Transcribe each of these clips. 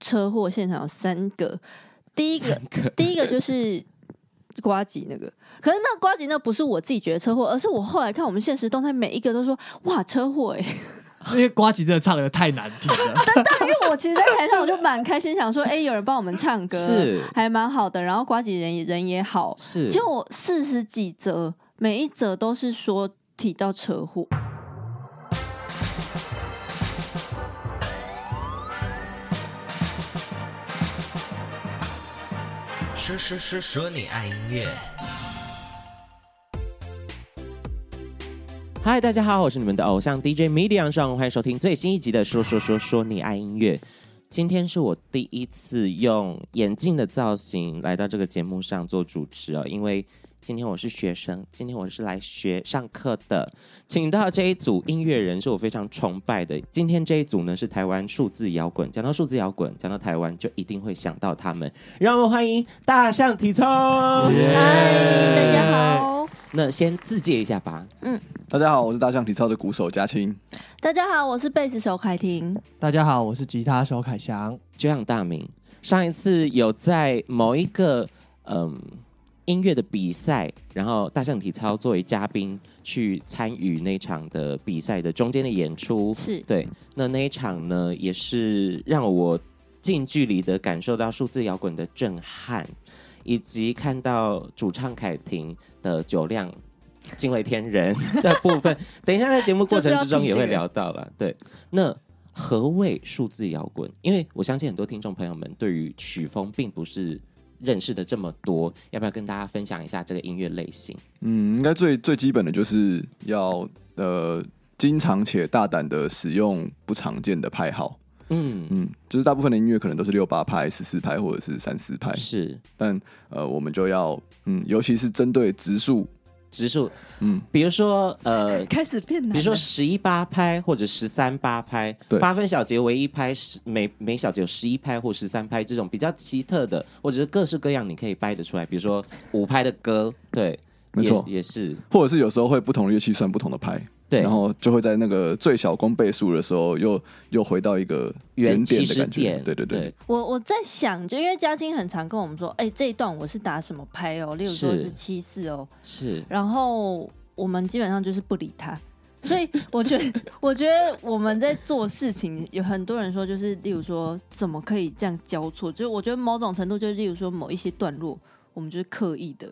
车祸现场有三个，第一个，个第一个就是瓜吉那个，可是那瓜吉那不是我自己觉得车祸，而是我后来看我们现实动态，每一个都说哇车祸哎、欸。因为瓜吉真的唱的太难听了，但但因为我其实，在台上我就蛮开心，想说，哎、欸，有人帮我们唱歌，是还蛮好的。然后瓜吉人人也好，是就四十几则，每一则都是说提到车祸。说说说说你爱音乐。嗨，大家好，我是你们的偶像 DJ Media 上，欢迎收听最新一集的《说说说说你爱音乐》。今天是我第一次用眼镜的造型来到这个节目上做主持哦，因为今天我是学生，今天我是来学上课的，请到这一组音乐人是我非常崇拜的。今天这一组呢是台湾数字摇滚，讲到数字摇滚，讲到台湾就一定会想到他们，让我们欢迎大象体操。嗨!大家好。那先自介一下吧。嗯，大家好，我是大象体操的鼓手嘉青。大家好，我是贝斯手凯婷。大家好，我是吉他手凯翔。久仰大名，上一次有在某一个嗯音乐的比赛，然后大象体操作为嘉宾去参与那场的比赛的中间的演出。是对，那那一场呢，也是让我近距离的感受到数字摇滚的震撼。以及看到主唱凯婷的酒量惊为天人 的部分，等一下在节目过程之中也会聊到了。对，那何谓数字摇滚？因为我相信很多听众朋友们对于曲风并不是认识的这么多，要不要跟大家分享一下这个音乐类型？嗯，应该最最基本的就是要呃，经常且大胆的使用不常见的拍号。嗯嗯，就是大部分的音乐可能都是六八拍、十四拍或者是三四拍，是。但呃，我们就要嗯，尤其是针对直数，质数，嗯，比如说呃，开始变难，比如说十一八拍或者十三八拍，对，八分小节为一拍，十每每小节有十一拍或十三拍这种比较奇特的，或者是各式各样，你可以掰得出来。比如说五拍的歌，对，没错，也是，或者是有时候会不同的乐器算不同的拍。对，然后就会在那个最小公倍数的时候又，又又回到一个原点的感觉。对对对，对，我我在想，就因为嘉青很常跟我们说，哎，这一段我是打什么拍哦，例如说是七四哦，是。然后我们基本上就是不理他，所以我觉得，我觉得我们在做事情，有很多人说，就是例如说，怎么可以这样交错？就是我觉得某种程度，就是例如说某一些段落，我们就是刻意的。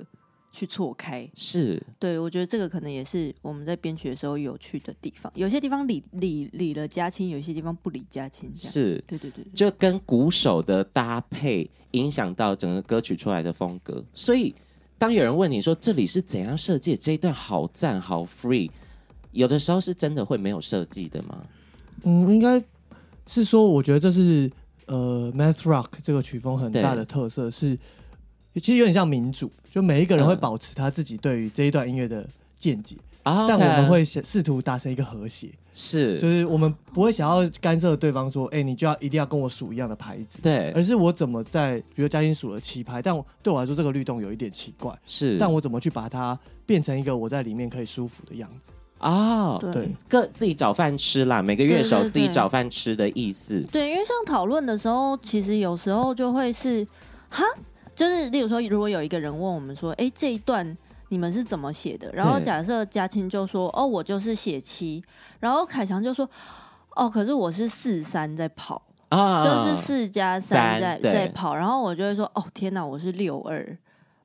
去错开是对，我觉得这个可能也是我们在编曲的时候有趣的地方。有些地方理理理了嘉青，有些地方不理嘉青。是，对对对，就跟鼓手的搭配影响到整个歌曲出来的风格。所以，当有人问你说这里是怎样设计，这一段好赞好 free，有的时候是真的会没有设计的吗？嗯，应该是说，我觉得这是呃，Math Rock 这个曲风很大的特色是。其实有点像民主，就每一个人会保持他自己对于这一段音乐的见解，嗯、但我们会试图达成一个和谐，是，就是我们不会想要干涉对方说，哎、欸，你就要一定要跟我数一样的牌子，对，而是我怎么在，比如嘉欣数了七拍，但我对我来说这个律动有一点奇怪，是，但我怎么去把它变成一个我在里面可以舒服的样子？哦，对，各自己找饭吃啦，每个乐手自己找饭吃的意思，对，对，对，对，因为像讨论的时候，其实有时候就会是，哈。就是，例如说，如果有一个人问我们说：“哎、欸，这一段你们是怎么写的？”然后假设嘉青就说：“哦，我就是写七。”然后凯翔就说：“哦，可是我是四三在跑，啊、就是四加三在在跑。”然后我就会说：“哦，天哪，我是六二，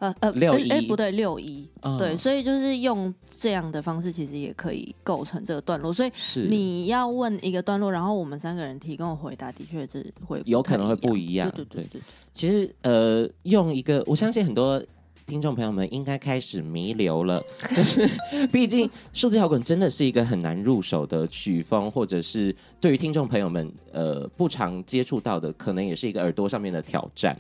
呃呃，六一，哎，不对，六一，对。”所以就是用这样的方式，其实也可以构成这个段落。所以你要问一个段落，然后我们三个人提供回答，的确是会有可能会不一样。对对对对。其实，呃，用一个，我相信很多听众朋友们应该开始弥留了，就是 毕竟数字摇滚真的是一个很难入手的曲风，或者是对于听众朋友们，呃，不常接触到的，可能也是一个耳朵上面的挑战。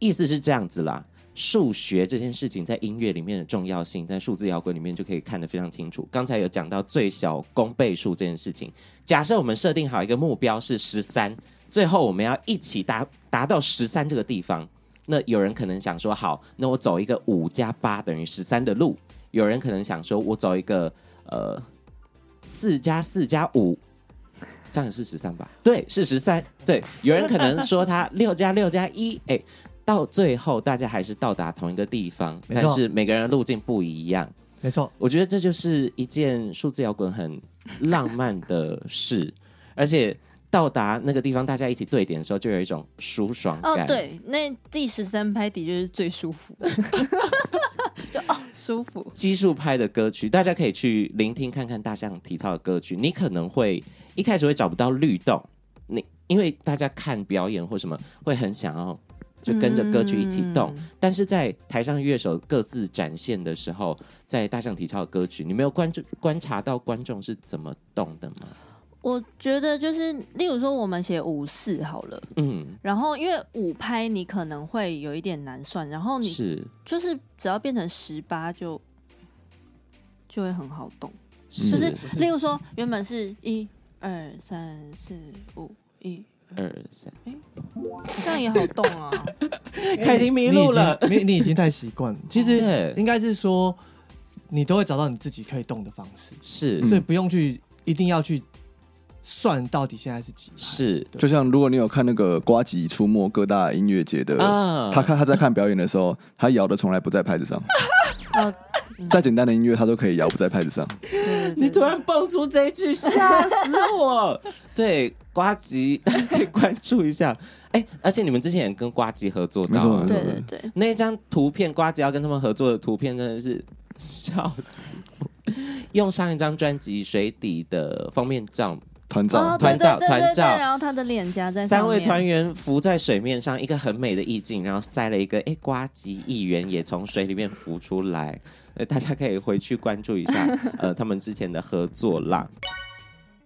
意思是这样子啦，数学这件事情在音乐里面的重要性，在数字摇滚里面就可以看得非常清楚。刚才有讲到最小公倍数这件事情，假设我们设定好一个目标是十三。最后我们要一起达达到十三这个地方，那有人可能想说，好，那我走一个五加八等于十三的路。有人可能想说，我走一个呃四加四加五这样是十三吧？对，是十三。对，有人可能说他六加六加一，哎，到最后大家还是到达同一个地方，但是每个人的路径不一样。没错，我觉得这就是一件数字摇滚很浪漫的事，而且到达那个地方，大家一起对点的时候，就有一种舒爽感。哦，对，那第十三拍的确是最舒服的，就哦舒服。奇数拍的歌曲，大家可以去聆听看看大象体操的歌曲，你可能会一开始会找不到律动，你因为大家看表演或什么会很想要。就跟着歌曲一起动，嗯、但是在台上乐手各自展现的时候，在大象体操的歌曲，你没有观众观察到观众是怎么动的吗？我觉得就是，例如说我们写五四好了，嗯，然后因为五拍你可能会有一点难算，然后你是就是只要变成十八就就会很好动，是就是例如说原本是一二三四五一。二三，哎，这样也好动啊！凯婷迷路了，你你已经太习惯了。其实应该是说，你都会找到你自己可以动的方式，是，所以不用去一定要去算到底现在是几。是，就像如果你有看那个瓜吉出没各大音乐节的，他看他在看表演的时候，他摇的从来不在拍子上。再简单的音乐，他都可以摇不在拍子上。你突然蹦出这一句，吓死我！对，瓜吉，大家可以关注一下。哎、欸，而且你们之前也跟瓜吉合作到，没错，对对对。那一张图片，瓜吉要跟他们合作的图片，真的是笑死我！用上一张专辑《水底》的封面照。团照，团照，团照，然后他的脸颊在三位团员浮在水面上，一个很美的意境，然后塞了一个哎，呱吉议员也从水里面浮出来，呃，大家可以回去关注一下，呃，他们之前的合作啦。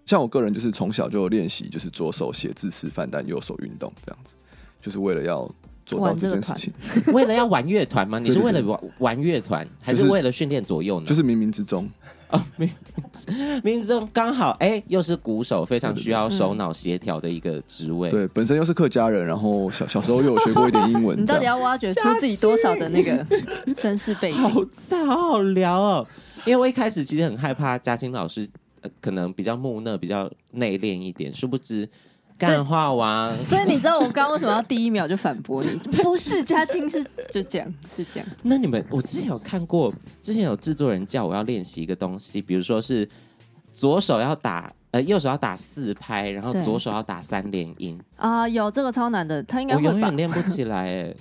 像我个人就是从小就练习，就是左手写字吃饭，但右手运动这样子，就是为了要做到这件事情。为了要玩乐团吗？你是为了玩玩乐团，还是为了训练左右呢？就是冥冥之中。啊，冥冥之中刚好哎、欸，又是鼓手，非常需要手脑协调的一个职位。对，本身又是客家人，然后小小时候又有学过一点英文。你到底要挖掘出自己多少的那个身世背景？好赞，好好聊哦。因为我一开始其实很害怕嘉青老师，呃，可能比较木讷，比较内敛一点，殊不知。干话王，所以你知道我刚刚为什么要第一秒就反驳你？不是嘉青，是就这样，是这样。那你们，我之前有看过，之前有制作人叫我要练习一个东西，比如说是左手要打，呃，右手要打四拍，然后左手要打三连音啊，有这个超难的，他应该我永远练不起来哎。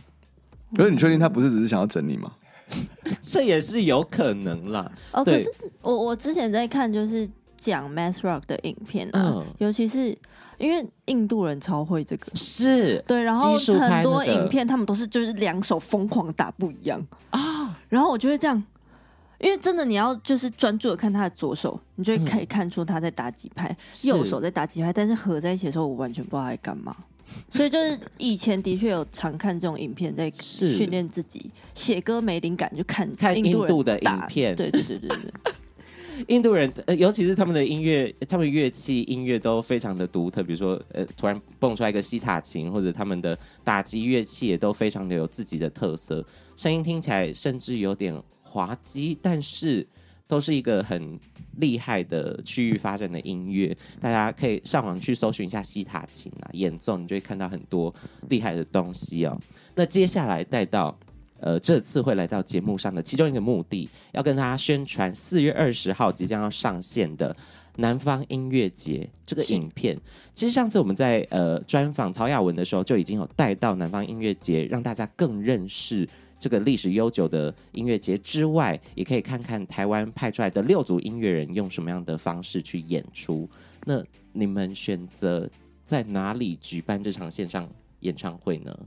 可是你确定他不是只是想要整你吗？这也是有可能啦。哦，可是我我之前在看就是讲 Math Rock 的影片啊，嗯、尤其是。因为印度人超会这个，是对，然后很多影片他们都是就是两手疯狂打不一样。啊，然后我就会这样，因为真的你要就是专注的看他的左手，你就可以看出他在打几拍，嗯、右手在打几拍，但是合在一起的时候我完全不知道他在干嘛，所以就是以前的确有常看这种影片在训练自己写歌没灵感就看看印度的影片，对对对对对。印度人，呃，尤其是他们的音乐，他们乐器音乐都非常的独特。比如说，呃，突然蹦出来一个西塔琴，或者他们的打击乐器也都非常的有自己的特色，声音听起来甚至有点滑稽，但是都是一个很厉害的区域发展的音乐。大家可以上网去搜寻一下西塔琴啊，演奏你就会看到很多厉害的东西哦。那接下来带到。呃，这次会来到节目上的其中一个目的，要跟大家宣传四月二十号即将要上线的南方音乐节这个影片。其实上次我们在呃专访曹雅文的时候，就已经有带到南方音乐节，让大家更认识这个历史悠久的音乐节之外，也可以看看台湾派出来的六组音乐人用什么样的方式去演出。那你们选择在哪里举办这场线上演唱会呢？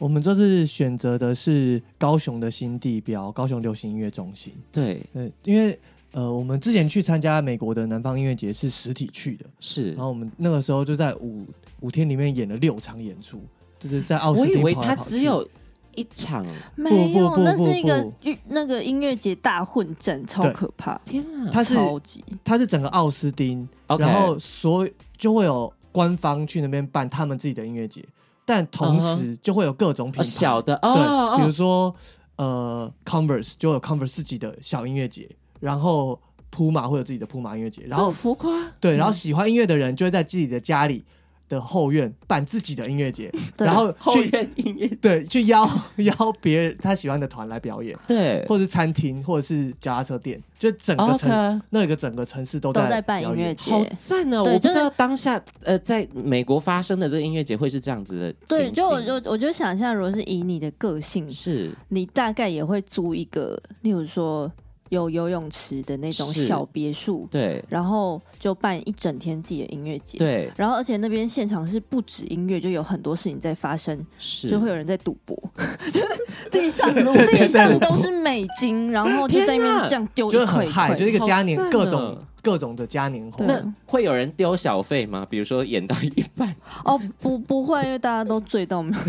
我们这次选择的是高雄的新地标——高雄流行音乐中心。对，嗯，因为呃，我们之前去参加美国的南方音乐节是实体去的，是。然后我们那个时候就在五五天里面演了六场演出，就是在奥斯汀。我以为他只有一场，没有，那是一个那个音乐节大混战，超可怕！天啊，它是超级，它是整个奥斯汀然后所就会有官方去那边办他们自己的音乐节。但同时就会有各种品牌，小的对，比如说呃，Converse 就有 Converse 自己的小音乐节，然后铺马会有自己的铺马音乐节，然后浮夸，对，然后喜欢音乐的人就会在自己的家里的后院办自己的音乐节，然后去音乐对去邀邀别人他喜欢的团来表演，对，或者是餐厅，或者是脚踏车店，就整个城、okay. 那个整个城市都在都在办音乐节，好赞哦！我不知道当下呃在美国发生的这个音乐节会是这样子的，对，就我就我就想象，如果是以你的个性，是你大概也会租一个，例如说。有游泳池的那种小别墅，对，然后就办一整天自己的音乐节，对，然后而且那边现场是不止音乐，就有很多事情在发生，是，就会有人在赌博，就是地上地上都是美金，然后就在那边这样丢一块块，就一个嘉年各种。各种的嘉年华，那会有人丢小费吗？比如说演到一半，哦，不，不会，因为大家都醉到没有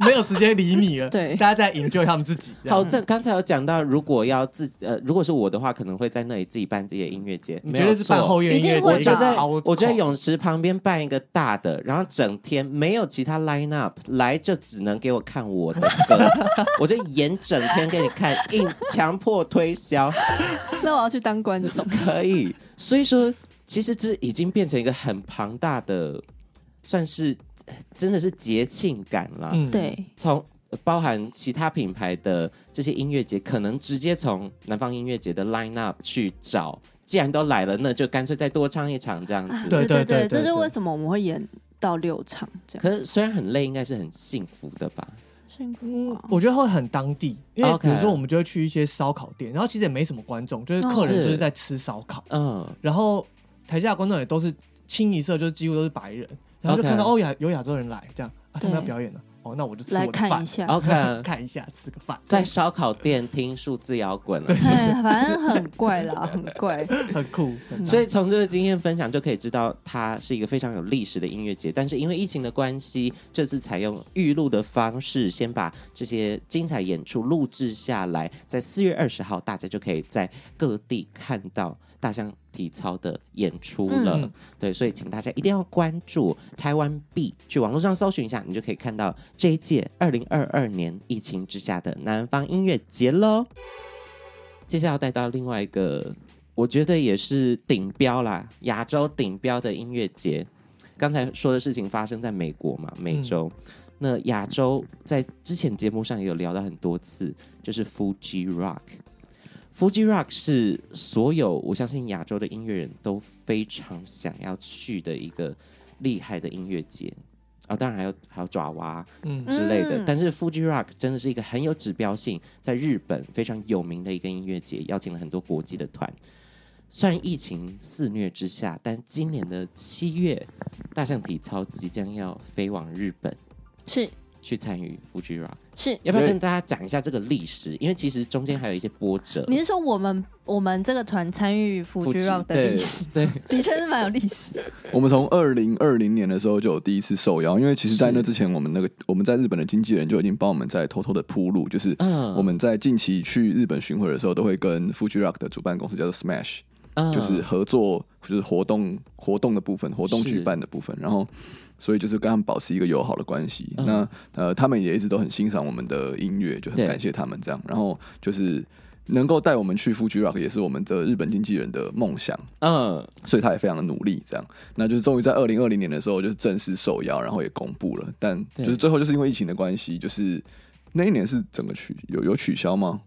没有时间理你了。对，大家在 enjoy 他们自己。好，这刚才有讲到，如果要自己呃，如果是我的话，可能会在那里自己办自己的音乐节。你觉得是办后院音乐节？我觉得，我觉得泳池旁边办一个大的，然后整天没有其他 line up，来就只能给我看我的歌，我就演整天给你看，硬强迫推销。那我要去当观众，可以。所以说，其实这已经变成一个很庞大的，算是真的是节庆感了。嗯，对。从包含其他品牌的这些音乐节，可能直接从南方音乐节的 line up 去找。既然都来了，那就干脆再多唱一场这样子。对对对，这是为什么我们会演到六场这样。可是虽然很累，应该是很幸福的吧？我觉得会很当地，因为比如说我们就会去一些烧烤店，然后其实也没什么观众，就是客人就是。在吃烧烤，嗯，然后台下的观众也都是清一色，就是几乎都是白人，然后就看到哦，亚有亚洲人来这样，啊，他们要表演了。哦，那我就吃我的饭，看一下，OK，看一下，吃个饭，在烧烤店听数字摇滚了，对，反正很怪啦，很怪，很酷。所以从这个经验分享就可以知道，它是一个非常有历史的音乐节。但是因为疫情的关系，这次采用预录的方式，先把这些精彩演出录制下来，在四月二十号，大家就可以在各地看到。大象体操的演出了，嗯，对，所以请大家一定要关注台湾币，去网络上搜寻一下，你就可以看到这一届二零二二年疫情之下的南方音乐节喽。接下来要带到另外一个，我觉得也是顶标啦，亚洲顶标的音乐节。刚才说的事情发生在美国嘛，美洲。嗯、那亚洲在之前节目上也有聊到很多次，就是 Fuji Rock。Fuji Rock 是所有我相信亚洲的音乐人都非常想要去的一个厉害的音乐节啊，当然还有还有爪哇嗯之类的，嗯、但是 Fuji Rock 真的是一个很有指标性，在日本非常有名的一个音乐节，邀请了很多国际的团。虽然疫情肆虐之下，但今年的七月，大象体操即将要飞往日本，是。去参与 Fuji Rock 是要不要跟大家讲一下这个历史？因为其实中间还有一些波折。你是说我们我们这个团参与 Fuji Rock 的历史？对，的确是蛮有历史。我们从二零二零年的时候就有第一次受邀，因为其实，在那之前，我们那个我们在日本的经纪人就已经帮我们在偷偷的铺路，就是我们在近期去日本巡回的时候，都会跟 Fuji Rock 的主办公司叫做 Smash，就是合作，就是活动活动的部分，活动举办的部分，然后。所以就是跟他们保持一个友好的关系。嗯、那呃，他们也一直都很欣赏我们的音乐，就很感谢他们这样。然后就是能够带我们去 Fuji Rock，也是我们的日本经纪人的梦想。嗯，所以他也非常的努力这样。那就是终于在二零二零年的时候，就是正式受邀，然后也公布了。但就是最后就是因为疫情的关系，就是那一年是整个取有有取消吗？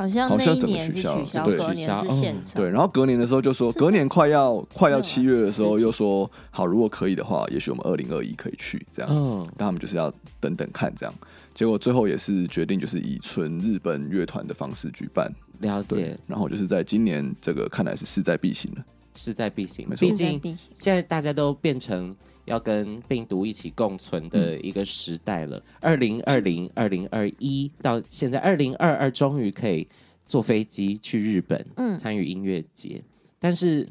好像好像整个取消，对，隔年是现场。对，然后隔年的时候就说，隔年快要快要七月的时候又说，好，如果可以的话，也许我们二零二一可以去这样。嗯，但他们就是要等等看这样。结果最后也是决定，就是以纯日本乐团的方式举办。了解。然后就是在今年，这个看来是势在必行了。势在必行，毕竟现在大家都变成。要跟病毒一起共存的一个时代了。二零二零、二零二一到现在二零二二，终于可以坐飞机去日本，嗯，参与音乐节。但是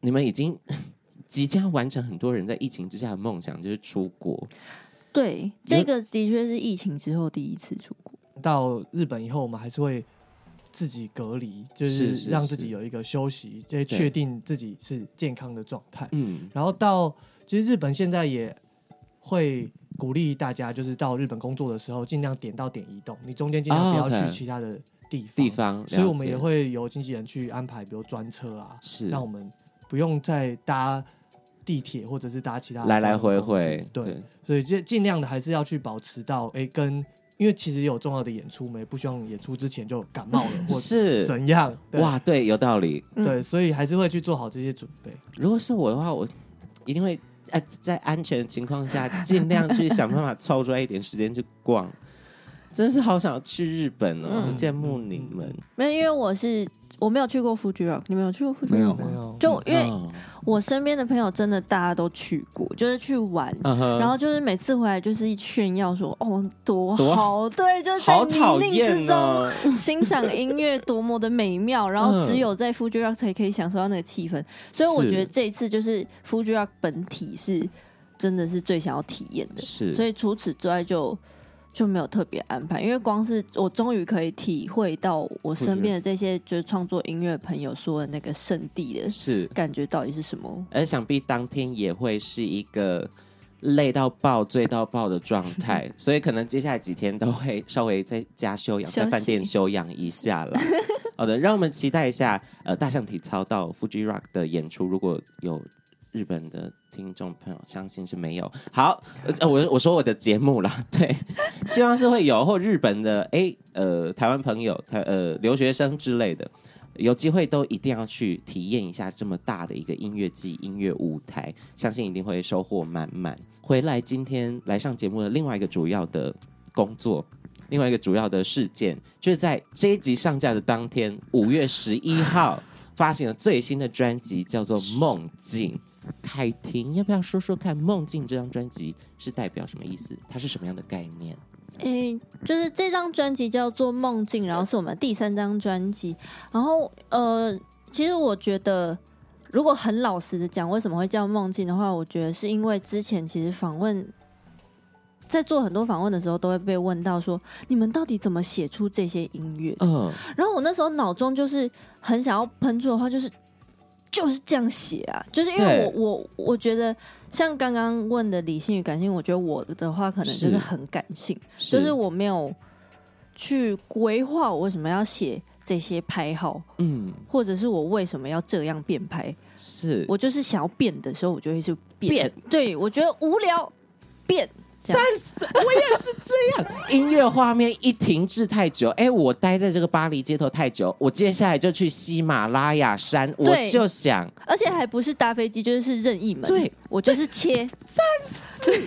你们已经即将完成很多人在疫情之下的梦想，就是出国。对，这个的确是疫情之后第一次出国。到日本以后，我们还是会自己隔离，就是让自己有一个休息，也确定自己是健康的状态。嗯，然后到。其实日本现在也会鼓励大家，就是到日本工作的时候，尽量点到点移动。你中间尽量不要去其他的地方，地方，所以我们也会由经纪人去安排，比如专车啊，是让我们不用再搭地铁或者是搭其他来来回回，对，对所以尽尽量的还是要去保持到哎、欸、跟。因为其实有重要的演出，我们也不希望演出之前就感冒了，或是怎样？哇，对，有道理。对，所以还是会去做好这些准备。如果是我的话，我一定会在安全的情况下，尽量去想办法抽出来一点时间去逛。真是好想去日本哦，嗯、羡慕你们。没有，因为我是。我没有去过 Fuji Rock，你们有去过 Fuji Rock 吗？没有，就因为我身边的朋友真的大家都去过，就是去玩，然后就是每次回来就是炫耀说哦多好，对，就是在泥泞之中欣赏音乐多么的美妙，然后只有在 Fuji Rock 才可以享受到那个气氛，所以我觉得这一次就是 Fuji Rock 本体是真的是最想要体验的，是，所以除此之外就。就没有特别安排，因为光是我终于可以体会到我身边的这些就是创作音乐朋友说的那个圣地的是感觉到底是什么？而想必当天也会是一个累到爆、醉到爆的状 态，所以可能接下来几天都会稍微在家休养，在饭店休养一下了。好的，让我们期待一下，呃，大象体操到 Fuji Rock 的演出，如果有。日本的听众朋友，相信是没有。好，呃，我我说我的节目啦，对，希望是会有，或日本的，哎，呃，台湾朋友，台呃留学生之类的，有机会都一定要去体验一下这么大的一个音乐季、音乐舞台，相信一定会收获满满。回来今天来上节目的另外一个主要的工作，另外一个主要的事件，就是在这一集上架的当天，五月十一号发行了最新的专辑，叫做《梦境》。凯婷，要不要说说看《梦境》这张专辑是代表什么意思？它是什么样的概念？诶、欸，就是这张专辑叫做《梦境》，然后是我们第三张专辑。然后，呃，其实我觉得，如果很老实的讲，为什么会叫《梦境》的话，我觉得是因为之前其实访问，在做很多访问的时候，都会被问到说，你们到底怎么写出这些音乐？嗯，然后我那时候脑中就是很想要喷出的话，就是。就是这样写啊，就是因为我我我觉得像刚刚问的理性与感性，我觉得我的话可能就是很感性，是。就是我没有去规划我为什么要写这些拍号，嗯，或者是我为什么要这样变拍，是。我就是想要变的时候，我就会去变，变。对我觉得无聊变。三十，我也是这样。音乐画面一停滞太久，哎、欸，我待在这个巴黎街头太久，我接下来就去喜马拉雅山，我就想，而且还不是搭飞机，就是任意门，对，我就是切。三十，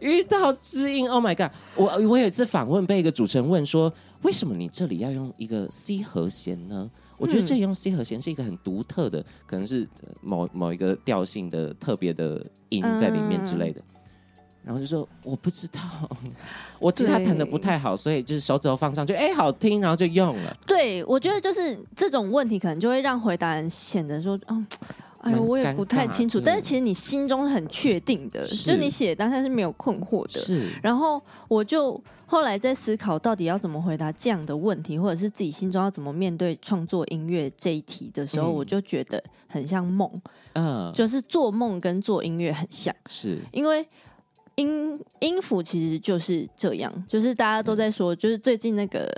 遇到知音，Oh my god！我我有一次访问，被一个主持人问说，为什么你这里要用一个 C 和弦呢？我觉得这里用 C 和弦是一个很独特的，可能是某某一个调性的特别的音在里面之类的。嗯然后就说我不知道，我吉他弹的不太好，所以就是手指头放上去，哎，好听，然后就用了。对，我觉得就是这种问题，可能就会让回答人显得说，嗯，哎呦，我也不太清楚。但是其实你心中是很确定的，是就你写当下是没有困惑的。是。然后我就后来在思考，到底要怎么回答这样的问题，或者是自己心中要怎么面对创作音乐这一题的时候，嗯、我就觉得很像梦，嗯，就是做梦跟做音乐很像，是因为。音音符其实就是这样，就是大家都在说，就是最近那个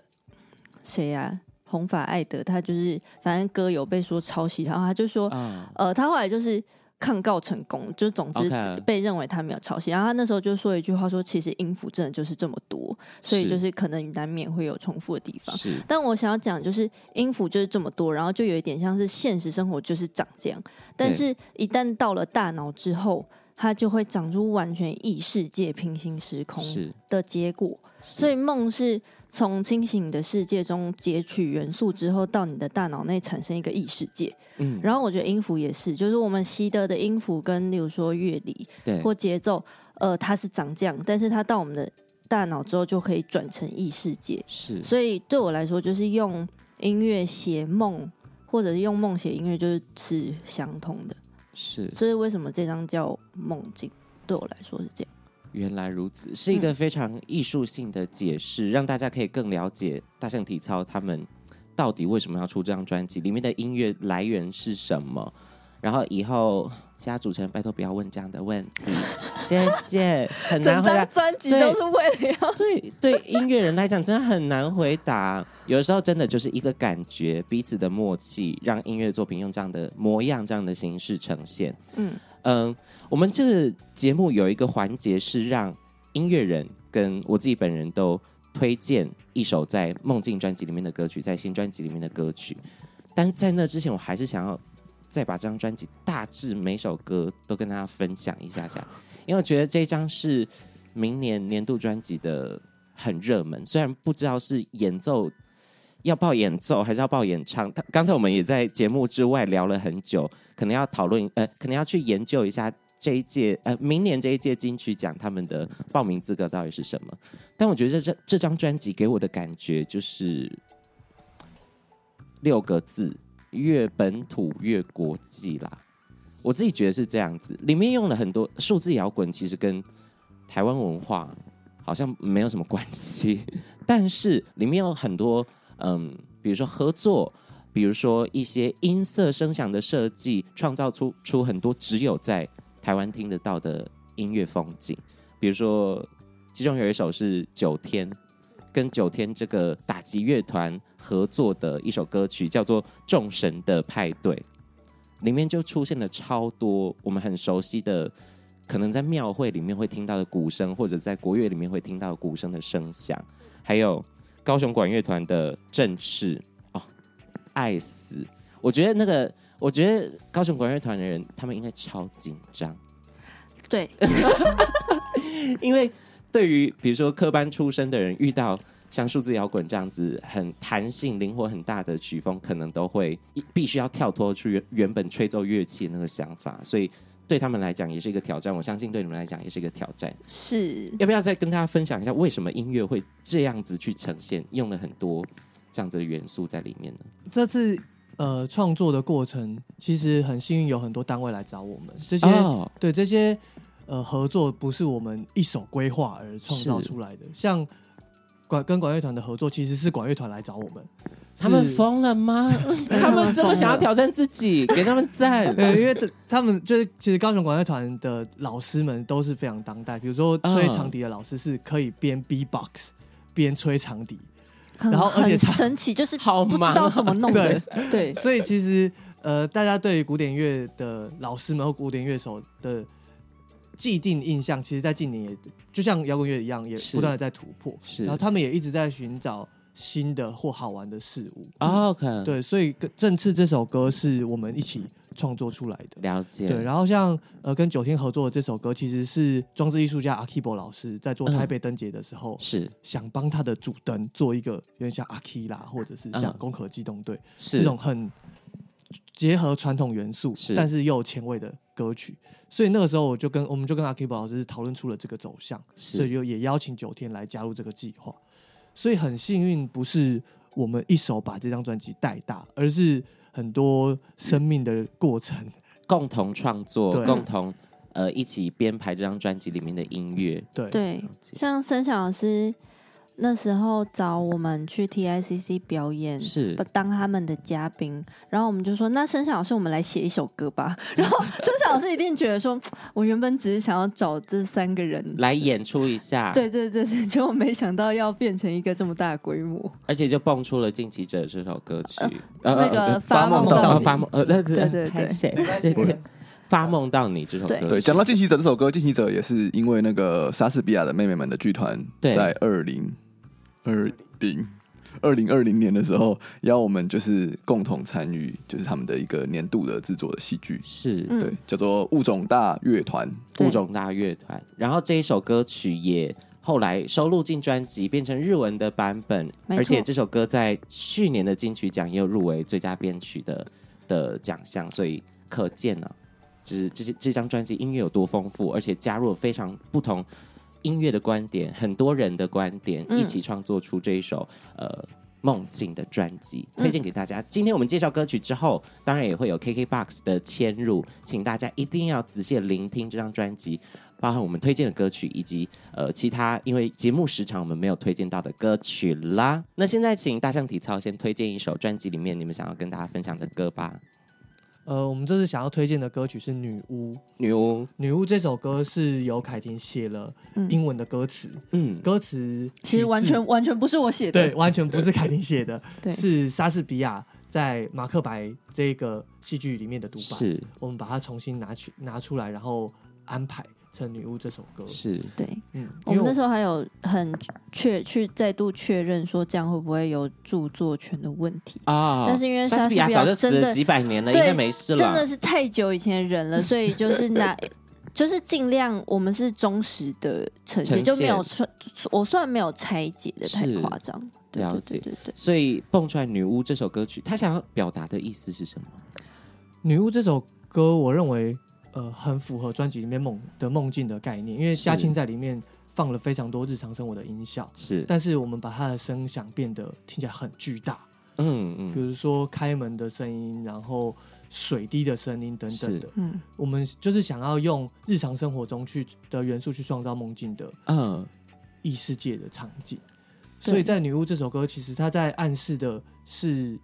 谁呀，红发艾德，他就是反正歌有被说抄袭，然后他就说，嗯、呃，他后来就是抗告成功，就总之被认为他没有抄袭。然后他那时候就说一句话说，其实音符真的就是这么多，所以就是可能难免会有重复的地方。是但我想要讲，就是音符就是这么多，然后就有一点像是现实生活就是长这样，但是一旦到了大脑之后。它就会长出完全异世界、平行时空的结果，所以梦是从清醒的世界中截取元素之后，到你的大脑内产生一个异世界。嗯，然后我觉得音符也是，就是我们习得的音符跟，例如说乐理或节奏，呃，它是长这样，但是它到我们的大脑之后就可以转成异世界。是，所以对我来说，就是用音乐写梦，或者是用梦写音乐，就是是相通的。是，所以为什么这张叫梦境？对我来说是这样。原来如此，是一个非常艺术性的解释，让大家可以更了解大象体操他们到底为什么要出这张专辑，里面的音乐来源是什么。然后以后其他主持人拜托不要问这样的问题，谢谢。很难回答，专辑都是为了要对对音乐人来讲真的很难回答。有的时候真的就是一个感觉，彼此的默契，让音乐作品用这样的模样、这样的形式呈现。嗯嗯、呃，我们这个节目有一个环节是让音乐人跟我自己本人都推荐一首在梦境专辑里面的歌曲，在新专辑里面的歌曲。但在那之前，我还是想要再把这张专辑大致每首歌都跟大家分享一下下，因为我觉得这张是明年年度专辑的很热门。虽然不知道是演奏。要报演奏还是要报演唱？他刚才我们也在节目之外聊了很久，可能要讨论，呃，可能要去研究一下这一届，呃，明年这一届金曲奖他们的报名资格到底是什么。但我觉得这这张专辑给我的感觉就是六个字：越本土越国际啦。我自己觉得是这样子，里面用了很多数字摇滚，其实跟台湾文化好像没有什么关系，但是里面有很多。嗯，比如说合作，比如说一些音色声响的设计，创造出出很多只有在台湾听得到的音乐风景。比如说，其中有一首是九天跟九天这个打击乐团合作的一首歌曲，叫做《众神的派对》，里面就出现了超多我们很熟悉的，可能在庙会里面会听到的鼓声，或者在国乐里面会听到鼓声的声响，还有。高雄管乐团的正式哦，爱死！我觉得那个，我觉得高雄管乐团的人，他们应该超紧张。对，因为对于比如说科班出身的人，遇到像数字摇滚这样子很弹性、灵活很大的曲风，可能都会必须要跳脱出原原本吹奏乐器的那个想法，所以。对他们来讲也是一个挑战，我相信对你们来讲也是一个挑战。是，要不要再跟大家分享一下为什么音乐会这样子去呈现，用了很多这样子的元素在里面呢？这次呃创作的过程，其实很幸运有很多单位来找我们，这些、哦、对这些呃合作不是我们一手规划而创造出来的，像管跟管乐团的合作，其实是管乐团来找我们。他们疯了吗？他们这么想要挑战自己，给他们赞。对，因为他们就是其实高雄管乐团的老师们都是非常当代，比如说吹长笛的老师是可以边 B-box 边吹长笛，然后而且神奇就是好不知道怎么弄的。对，所以其实呃，大家对于古典乐的老师们和古典乐手的既定印象，其实，在近年也就像摇滚乐一样，也不断的在突破。是，然后他们也一直在寻找。新的或好玩的事物。OK，对，所以《正次》这首歌是我们一起创作出来的。了解。对，然后像呃跟九天合作的这首歌，其实是装置艺术家阿基伯老师在做台北灯节的时候，是想帮他的主灯做一个有点像阿基拉，或者是像攻壳机动队这种很结合传统元素，但是又有前卫的歌曲。所以那个时候我就跟我们就跟阿基伯老师讨论出了这个走向，所以就也邀请九天来加入这个计划。所以很幸运，不是我们一手把这张专辑带大，而是很多生命的过程，共同创作，共同呃一起编排这张专辑里面的音乐。对对，像申响老师。那时候找我们去 TICC 表演，是。当他们的嘉宾，然后我们就说：“那申响老师，我们来写一首歌吧。”然后申响老师一定觉得说：“ 我原本只是想要找这三个人。来演出一下。”对对对对，结果没想到要变成一个这么大的规模，而且就蹦出了《进击者》这首歌曲，呃、那个发梦到发梦，呃，对对对对，发梦到你这首歌，对，讲到《进击者》这首歌，《进击者》也是因为那个莎士比亚的妹妹们的剧团在二零。二零二零二零年的时候，邀我们就是共同参与，就是他们的一个年度的制作的戏剧，是对，叫做《物种大乐团》。物种大乐团，然后这一首歌曲也后来收录进专辑，变成日文的版本，而且这首歌在去年的金曲奖也有入围最佳编曲的的奖项，所以可见呢、啊，就是这些这张专辑音乐有多丰富，而且加入了非常不同。音乐的观点，很多人的观点，一起创作出这一首、嗯、呃梦境的专辑，推荐给大家。嗯、今天我们介绍歌曲之后，当然也会有 KKBOX 的嵌入，请大家一定要仔细聆听这张专辑，包含我们推荐的歌曲，以及呃其他因为节目时长我们没有推荐到的歌曲啦。那现在请大象体操先推荐一首专辑里面你们想要跟大家分享的歌吧。呃，我们这次想要推荐的歌曲是《女巫》。女巫，女巫这首歌是由凯婷写了英文的歌词，嗯，歌词其实完全完全不是我写的，对，完全不是凯婷写的，对，是莎士比亚在《马克白》这个戏剧里面的独白，是我们把它重新拿去拿出来，然后安排。成女巫这首歌是对，嗯，我们那时候还有很确去再度确认说这样会不会有著作权的问题啊？但是因为莎士比亚早就死了几百年了，应该没事了，真的是太久以前的人了，所以就是那，就是尽量我们是忠实的呈现，就没有算我算没有拆解的太夸张，了解对对对。所以蹦出来女巫这首歌曲，他想要表达的意思是什么？女巫这首歌，我认为。呃，很符合专辑里面梦的梦境的概念，因为嘉庆在里面放了非常多日常生活的音效，是，但是我们把它的声响变得听起来很巨大，嗯嗯，比如说开门的声音，然后水滴的声音等等的，嗯，我们就是想要用日常生活中去的元素去创造梦境的，嗯，异世界的场景，所以在《女巫》这首歌，其实它在暗示的是。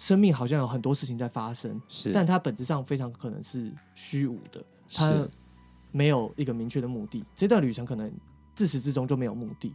生命好像有很多事情在发生，是，但它本质上非常可能是虚无的，它没有一个明确的目的。这段旅程可能自始至终就没有目的，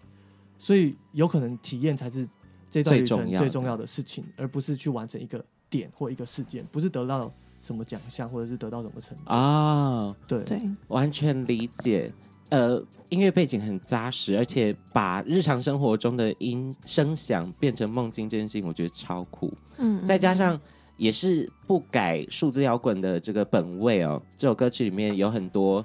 所以有可能体验才是这段旅程最重要的事情，而不是去完成一个点或一个事件，不是得到什么奖项或者是得到什么成就啊。对对，完全理解。呃，音乐背景很扎实，而且把日常生活中的音声响变成梦境这件事情，我觉得超酷。嗯，再加上也是不改数字摇滚的这个本位哦。这首歌曲里面有很多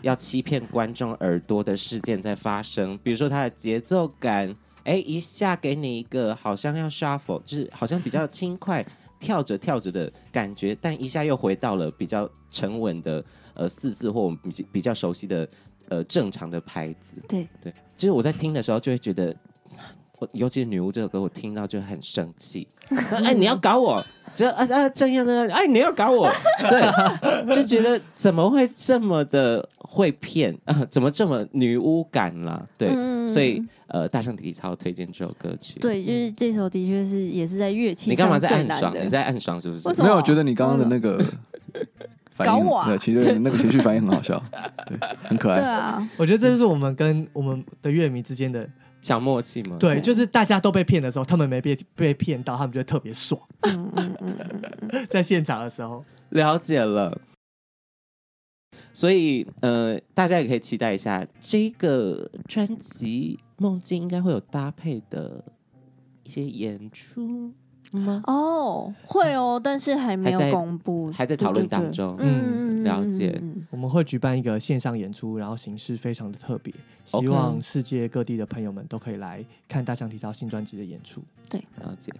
要欺骗观众耳朵的事件在发生，比如说它的节奏感，哎，一下给你一个好像要 shuffle，就是好像比较轻快跳着跳着的感觉，但一下又回到了比较沉稳的呃四字或我们比比较熟悉的。呃，正常的拍子，对对，其实我在听的时候就会觉得，我尤其是《女巫》这首歌，我听到就很生气。哎，你要搞我，这啊啊这样的，哎，你要搞我，对，就觉得怎么会这么的会骗啊？怎么这么女巫感啦？对，嗯、所以呃，大象体操推荐这首歌曲，对，就是这首的确是也是在乐器。你干嘛在暗爽？你在暗爽是不是？没有，我觉得你刚刚的那个。搞我！对，其实那个情绪反应很好笑，对，很可爱。对啊，我觉得这就是我们跟我们的乐迷之间的小默契嘛。对，就是大家都被骗的时候，他们没被被骗到，他们觉得特别爽。在现场的时候，了解了。所以，呃，大家也可以期待一下这个专辑《梦境》应该会有搭配的一些演出。吗？哦，会哦，但是还没有公布，还在讨论当中。嗯，了解。我们会举办一个线上演出，然后形式非常的特别，希望世界各地的朋友们都可以来看大象体操新专辑的演出。对，了解。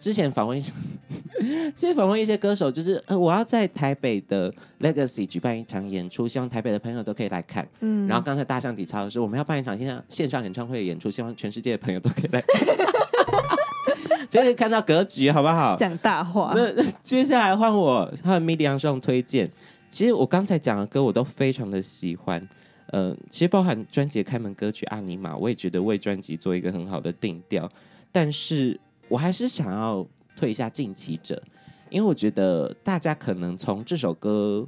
之前访问一，之前访问一些歌手，就是呃，我要在台北的 Legacy 举办一场演出，希望台北的朋友都可以来看。嗯，然后刚才大象体操的时候，我们要办一场线上线上演唱会的演出，希望全世界的朋友都可以来看。就可以看到格局，好不好？讲大话。那 接下来换我，换 Medium 上推荐。其实我刚才讲的歌，我都非常的喜欢。嗯、呃，其实包含专辑开门歌曲《阿尼玛》，我也觉得为专辑做一个很好的定调。但是我还是想要推一下《近期者》，因为我觉得大家可能从这首歌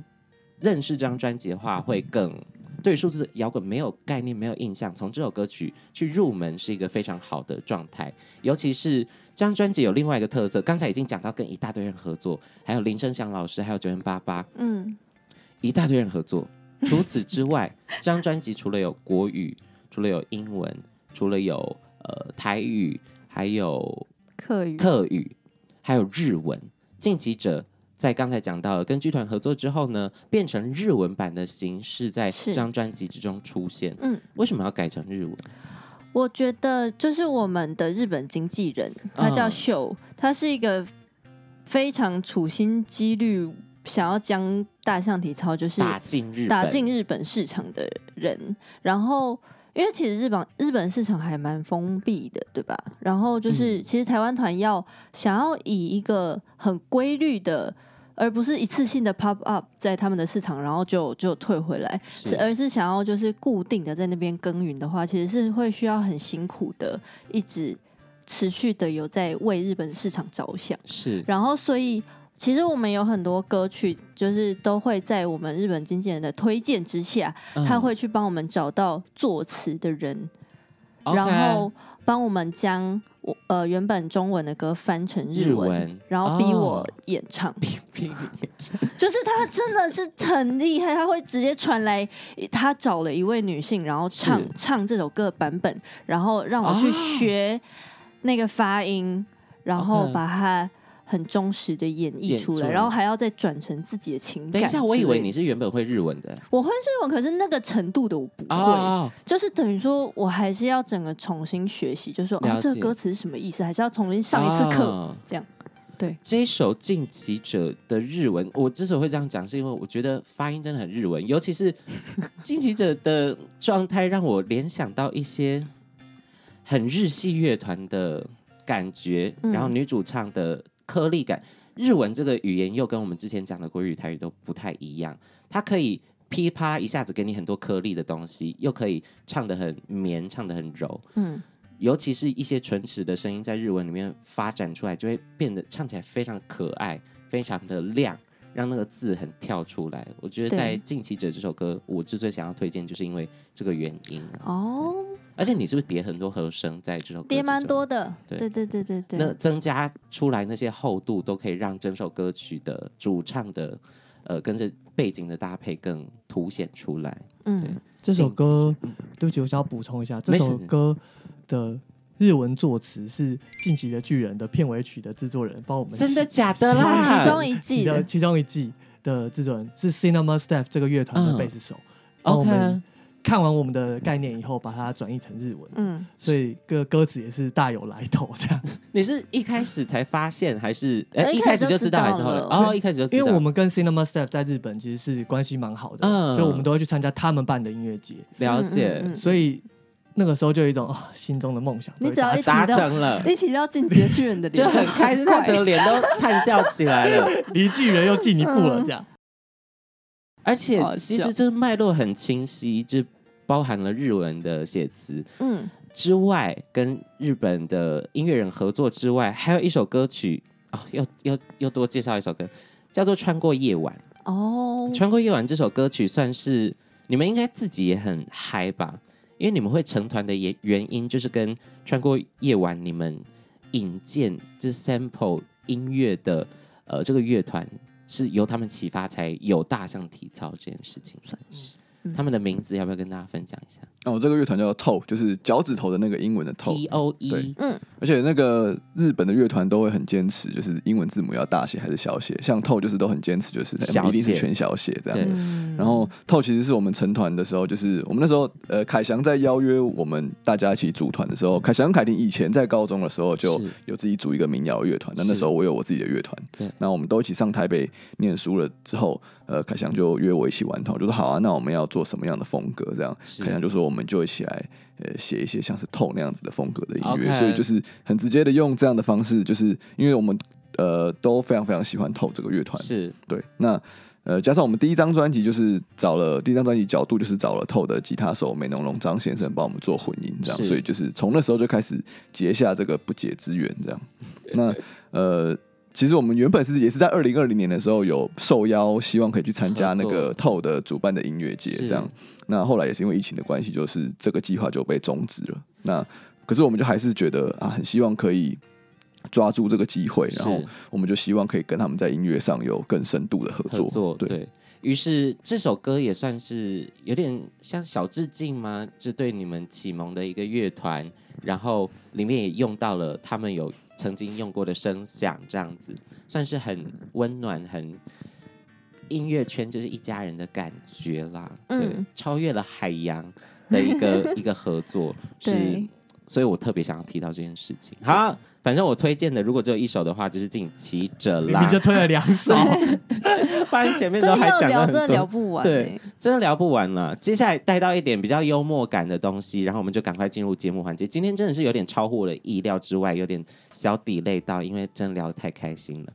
认识这张专辑的话，会更对数字摇滚没有概念、没有印象，从这首歌曲去入门是一个非常好的状态，尤其是。这张专辑有另外一个特色，刚才已经讲到跟一大堆人合作，还有林生祥老师，还有九零八八，嗯，一大堆人合作。除此之外，这 张专辑除了有国语，除了有英文，除了有呃台语，还有客语，客语，还有日文。晋级者在刚才讲到跟剧团合作之后呢，变成日文版的形式，在这张专辑之中出现。嗯，为什么要改成日文？我觉得就是我们的日本经纪人，他叫秀，他是一个非常处心积虑想要将大象体操就是打进日打进日本市场的人。然后，因为其实日本日本市场还蛮封闭的，对吧？然后就是其实台湾团要想要以一个很规律的。而不是一次性的 pop up 在他们的市场，然后就就退回来，是。而是想要就是固定的在那边耕耘的话，其实是会需要很辛苦的，一直持续的有在为日本市场着想。是，然后所以其实我们有很多歌曲，就是都会在我们日本经纪人的推荐之下，嗯、他会去帮我们找到作词的人然后帮我们将我呃原本中文的歌翻成日文，日文然后逼我演唱，逼逼演唱，就是他真的是很厉害，他会直接传来他找了一位女性，然后唱唱这首歌版本，然后让我去学那个发音，哦、然后把它。很忠实的演绎出来，然后还要再转成自己的情感。等一下，我以为你是原本会日文的，我会日文，可是那个程度的我不会，哦、就是等于说我还是要整个重新学习，就是说哦，这个歌词是什么意思，还是要重新上一次课，哦、这样。对，这一首《进击者》的日文，我之所以会这样讲，是因为我觉得发音真的很日文，尤其是《进击者》的状态，让我联想到一些很日系乐团的感觉，嗯、然后女主唱的。颗粒感，日文这个语言又跟我们之前讲的国语、台语都不太一样。它可以噼啪一下子给你很多颗粒的东西，又可以唱得很绵，唱得很柔。嗯，尤其是一些唇齿的声音，在日文里面发展出来，就会变得唱起来非常可爱，非常的亮，让那个字很跳出来。我觉得在《近期者》这首歌，我之所以想要推荐，就是因为这个原因。哦。而且你是不是叠很多和声在这首歌？叠蛮多的，对对对对对对。那增加出来那些厚度，都可以让整首歌曲的主唱的呃跟着背景的搭配更凸显出来。嗯，这首歌，对不起，我想要补充一下，这首歌的日文作词是《进击的巨人》的片尾曲的制作人帮我们。真的假的啦？其中一季的其中一季的制作人是 Cinema Staff 这个乐团的贝斯手。OK。看完我们的概念以后，把它转译成日文，嗯，所以歌歌词也是大有来头。这样，你是一开始才发现，还是哎一开始就知道，还是后来？哦，一开始就知道。因为我们跟 Cinema Staff 在日本其实是关系蛮好的，嗯，就我们都会去参加他们办的音乐节，了解。所以那个时候就有一种啊，心中的梦想，你只要一达成了，一提到进击的巨人的脸，就很开心，他整个脸都灿笑起来了，离巨人又进一步了，这样。而且其实这个脉络很清晰，就。包含了日文的写词，嗯，之外，跟日本的音乐人合作之外，还有一首歌曲哦，要要要多介绍一首歌，叫做《穿过夜晚》哦，《穿过夜晚》这首歌曲算是你们应该自己也很嗨吧？因为你们会成团的原原因，就是跟《穿过夜晚》你们引荐这 sample 音乐的呃这个乐团是由他们启发才有大象体操这件事情，算是。他们的名字要不要跟大家分享一下？哦，这个乐团叫 Toe，就是脚趾头的那个英文的 Toe。T O E。对，嗯。而且那个日本的乐团都会很坚持，就是英文字母要大写还是小写。像 Toe 就是都很坚持，就是一定是全小写这样。然后 Toe 其实是我们成团的时候，就是我们那时候呃凯翔在邀约我们大家一起组团的时候，凯翔凯婷以前在高中的时候就有自己组一个民谣乐团。那那时候我有我自己的乐团。对。那我们都一起上台北念书了之后，呃，凯翔就约我一起玩团，就说好啊，那我们要做什么样的风格？这样，凯翔就说我们就一起来。呃，写一些像是透那样子的风格的音乐.所以就是很直接的用这样的方式，就是因为我们呃都非常非常喜欢透这个乐团，是对。那呃，加上我们第一张专辑就是找了第一张专辑角度就是找了透的吉他手美浓龙张先生帮我们做混音，这样，所以就是从那时候就开始结下这个不解之缘，这样。那呃。其实我们原本是也是在二零二零年的时候有受邀，希望可以去参加那个透的主办的音乐节，这样。那后来也是因为疫情的关系，就是这个计划就被终止了。那可是我们就还是觉得啊，很希望可以抓住这个机会，然后我们就希望可以跟他们在音乐上有更深度的合作。合作对。于是这首歌也算是有点像小致敬吗？就对你们启蒙的一个乐团，然后里面也用到了他们有曾经用过的声响，这样子算是很温暖、很音乐圈就是一家人的感觉啦。对，嗯、超越了海洋的一个 一个合作是。对所以我特别想要提到这件事情。好，反正我推荐的，如果只有一首的话，就是《进击者》啦。你就推了两首，不然前面都还讲了很多，真的聊不完。对，真的聊不完了。接下来带到一点比较幽默感的东西，然后我们就赶快进入节目环节。今天真的是有点超乎我的意料之外，有点小 delay 到，因为真的聊得太开心了。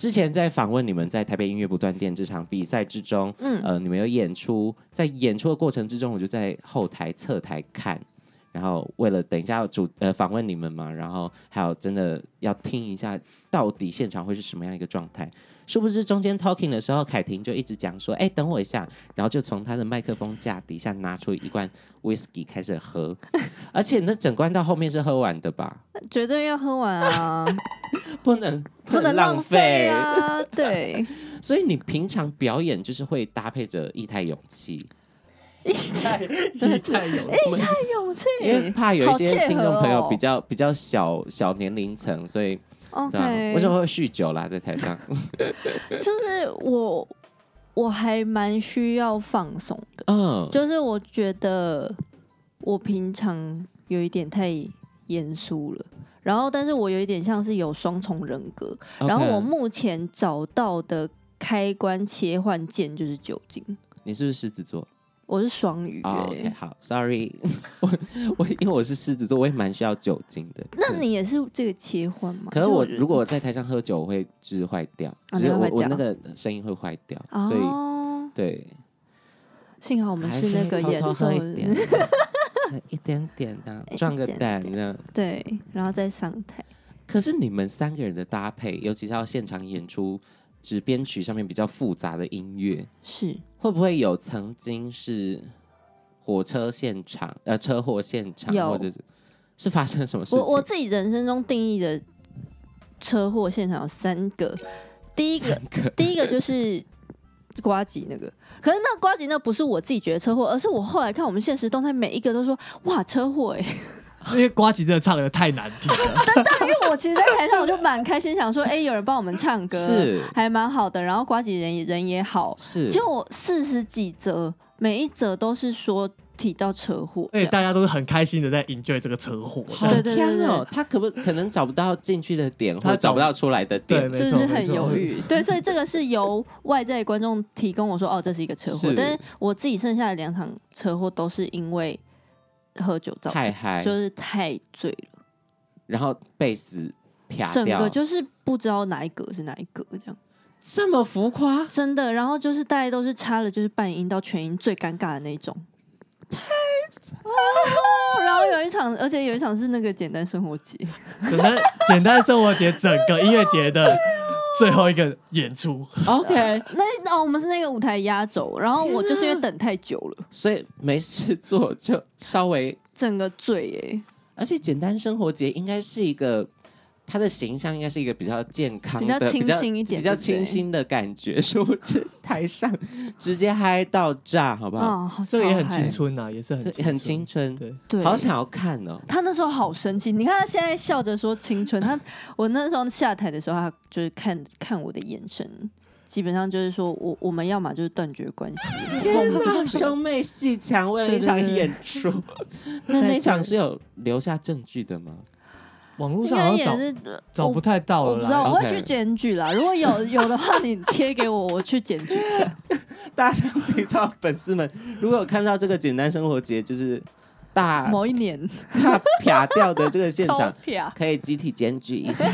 之前在访问你们在台北音乐不断电这场比赛之中，嗯，呃，你们有演出，在演出的过程之中，我就在后台侧台看。然后为了等一下要主呃访问你们嘛，然后还有真的要听一下到底现场会是什么样一个状态。殊不知中间 talking 的时候，凯婷就一直讲说：“哎，等我一下。”然后就从他的麦克风架底下拿出一罐 whisky 开始喝，而且那整罐到后面是喝完的吧？绝对要喝完啊！不能不能浪费啊！对，所以你平常表演就是会搭配着液态勇气。液态液态勇气，液态勇气，因为怕有一些听众朋友比较比较小小年龄层，所以。OK，为什么会酗酒啦？在台上，就是我，我还蛮需要放松的。嗯，就是我觉得我平常有一点太严肃了，然后，但是我有一点像是有双重人格。然后，我目前找到的开关切换键就是酒精。你是不是狮子座？我是双鱼、欸，oh, 好，Sorry，我我因为我是狮子座，我也蛮需要酒精的。那你也是这个切换吗？可是我如果在台上喝酒，我会就是坏掉，只是我我那个声音会坏掉，哦、所以对。幸好我们是那个演奏，一点，一点点这样壮个胆这样，对，然后再上台。可是你们三个人的搭配，尤其是要现场演出。指编曲上面比较复杂的音乐，是。会不会有曾经是火车现场呃车祸现场，或者是是发生了什么事情？我我自己人生中定义的车祸现场有三个，第一个，个。第一个就是瓜吉那个，可是那瓜吉那不是我自己觉得车祸，而是我后来看我们现实动态，每一个都说哇车祸哎、欸。因为瓜吉真的唱的太难听了，但但因为我其实，在台上我就蛮开心，想说，哎、欸，有人帮我们唱歌，是还蛮好的。然后瓜吉人人也好，是就四十几则，每一则都是说提到车祸，哎，大家都是很开心的在 enjoy 这个车祸。对对对，他可不可能找不到进去的点，或者找不到出来的点，就是很犹豫。对，所以这个是由外在观众提供我说，哦，这是一个车祸，但是我自己剩下的两场车祸都是因为。喝酒造成，太嗨，就是太醉了，然后贝斯啪掉，整个就是不知道哪一格是哪一格，这样这么浮夸，真的。然后就是大家都是插了，就是半音到全音最尴尬的那种，太惨了。然后有一场，而且有一场是那个简单生活节，简单简单生活节整个音乐节的。最后一个演出，OK，那那、哦、我们是那个舞台压轴，然后我就是因为等太久了，所以没事做就稍微整个醉哎，而且简单生活节应该是一个。他的形象应该是一个比较健康的、比较清新一点、比较清新的感觉，说不是 台上直接嗨到炸，好不好？哦、好这个也很青春呐、啊，也是很很青春，对对，好想要看哦。他那时候好生气，你看他现在笑着说青春，他我那时候下台的时候，他就是看看我的眼神，基本上就是说我我们要么就是断绝关系。天哪，兄妹戏强为了一场演出，那那场是有留下证据的吗？网络上好像找也是找不太到了，我不知道，我会去检举啦。如果有有的话，你贴给我，我去检举一下。大象体操粉丝们，如果有看到这个简单生活节，就是大某一年大啪掉的这个现 场，可以集体检举一下。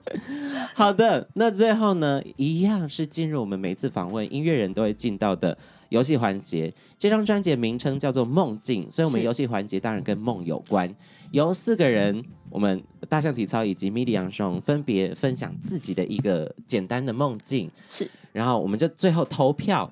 好的，那最后呢，一样是进入我们每次访问音乐人都会进到的游戏环节。这张专辑的名称叫做《梦境》，所以我们游戏环节当然跟梦有关。由四个人，我们大象体操以及 MIDI 杨松分别分享自己的一个简单的梦境，是，然后我们就最后投票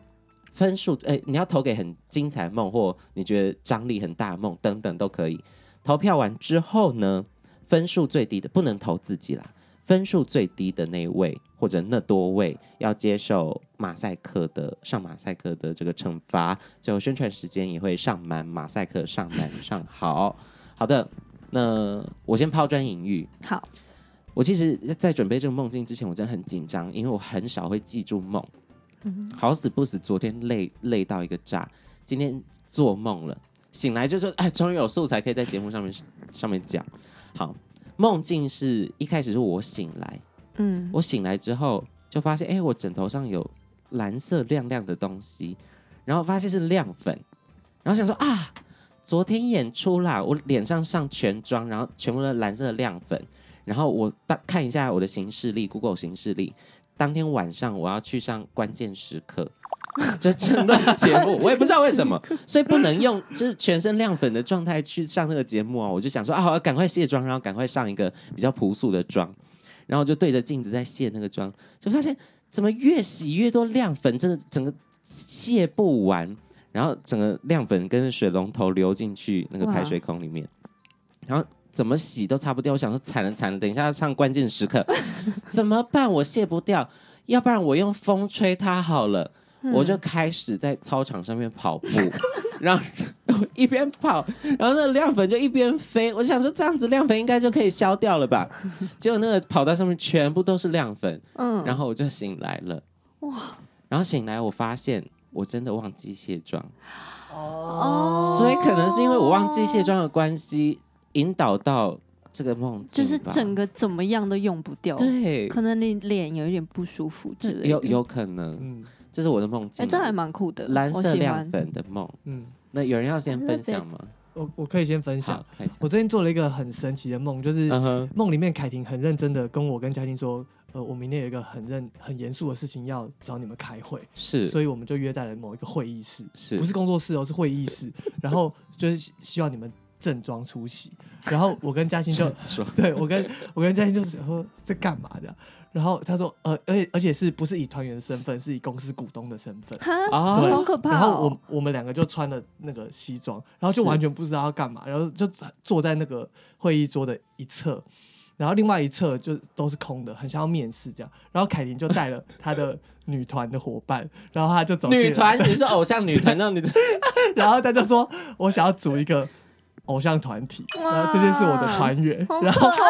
分数，哎，你要投给很精彩的梦，或你觉得张力很大的梦等等都可以。投票完之后呢，分数最低的不能投自己啦，分数最低的那位或者那多位要接受马赛克的上马赛克的这个惩罚。最后宣传时间也会上满马赛克上满上好好的。那我先抛砖引玉。好，我其实，在准备这个梦境之前，我真的很紧张，因为我很少会记住梦。嗯，好死不死，昨天累累到一个炸，今天做梦了，醒来就说，哎，终于有素材可以在节目上面上面讲。好，梦境是一开始是我醒来，嗯，我醒来之后就发现，哎，我枕头上有蓝色亮亮的东西，然后发现是亮粉，然后想说啊。昨天演出啦，我脸上上全妆，然后全部的蓝色的亮粉，然后我大看一下我的行事历，Google 行事历，当天晚上我要去上关键时刻，这政论节目，我也不知道为什么，所以不能用就是全身亮粉的状态去上那个节目啊。我就想说啊，好，赶快卸妆，然后赶快上一个比较朴素的妆，然后就对着镜子在卸那个妆，就发现怎么越洗越多亮粉，真的整个卸不完，然后整个亮粉跟水龙头流进去那个排水孔里面，然后。怎么洗都擦不掉，我想说惨了惨了，等一下要唱关键时刻，怎么办？我卸不掉，要不然我用风吹它好了。嗯、我就开始在操场上面跑步，然后 一边跑，然后那个亮粉就一边飞。我想说这样子亮粉应该就可以消掉了吧？结果那个跑道上面全部都是亮粉，嗯，然后我就醒来了，哇！然后醒来我发现我真的忘记卸妆，哦，所以可能是因为我忘记卸妆的关系。引导到这个梦，就是整个怎么样都用不掉。对，可能你脸有一点不舒服之类的，有有可能。嗯，这是我的梦境。哎，这还蛮酷的，蓝色亮粉的梦。嗯，那有人要先分享吗？我我可以先分享。我最近做了一个很神奇的梦，就是梦里面凯婷很认真的跟我跟嘉欣说，呃，我明天有一个很认很严肃的事情要找你们开会，是，所以我们就约在了某一个会议室，是不是工作室哦？是会议室。然后就是希望你们。正装出席，然后我跟嘉欣就说，对我跟我跟嘉欣就是说在干嘛的，然后他说呃，而且而且是不是以团员的身份，是以公司股东的身份，啊，对，好可怕哦。然后我我们两个就穿了那个西装，然后就完全不知道要干嘛，然后就坐在那个会议桌的一侧，然后另外一侧就都是空的，很像要面试这样。然后凯婷就带了她的女团的伙伴，然后她就走女团，你是偶像女团那女团，然后她就说我想要组一个。偶像团体，然后这些是我的团员，然后好赞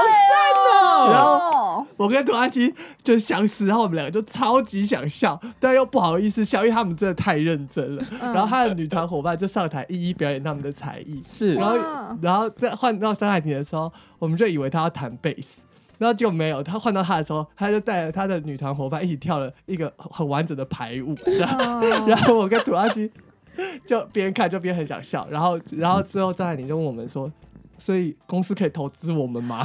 哦，然后我跟涂阿七就相识，然后我们两个就超级想笑，但又不好意思笑，因为他们真的太认真了。然后他的女团伙伴就上台一一表演他们的才艺，是，然后然后再换到张海婷的时候，我们就以为他要弹贝斯，然后就没有。他换到他的时候，他就带着他的女团伙伴一起跳了一个很完整的排舞，然后，然后我跟土阿七。就边看就边很想笑，然后然后最后张海宁就问我们说：“所以公司可以投资我们吗？”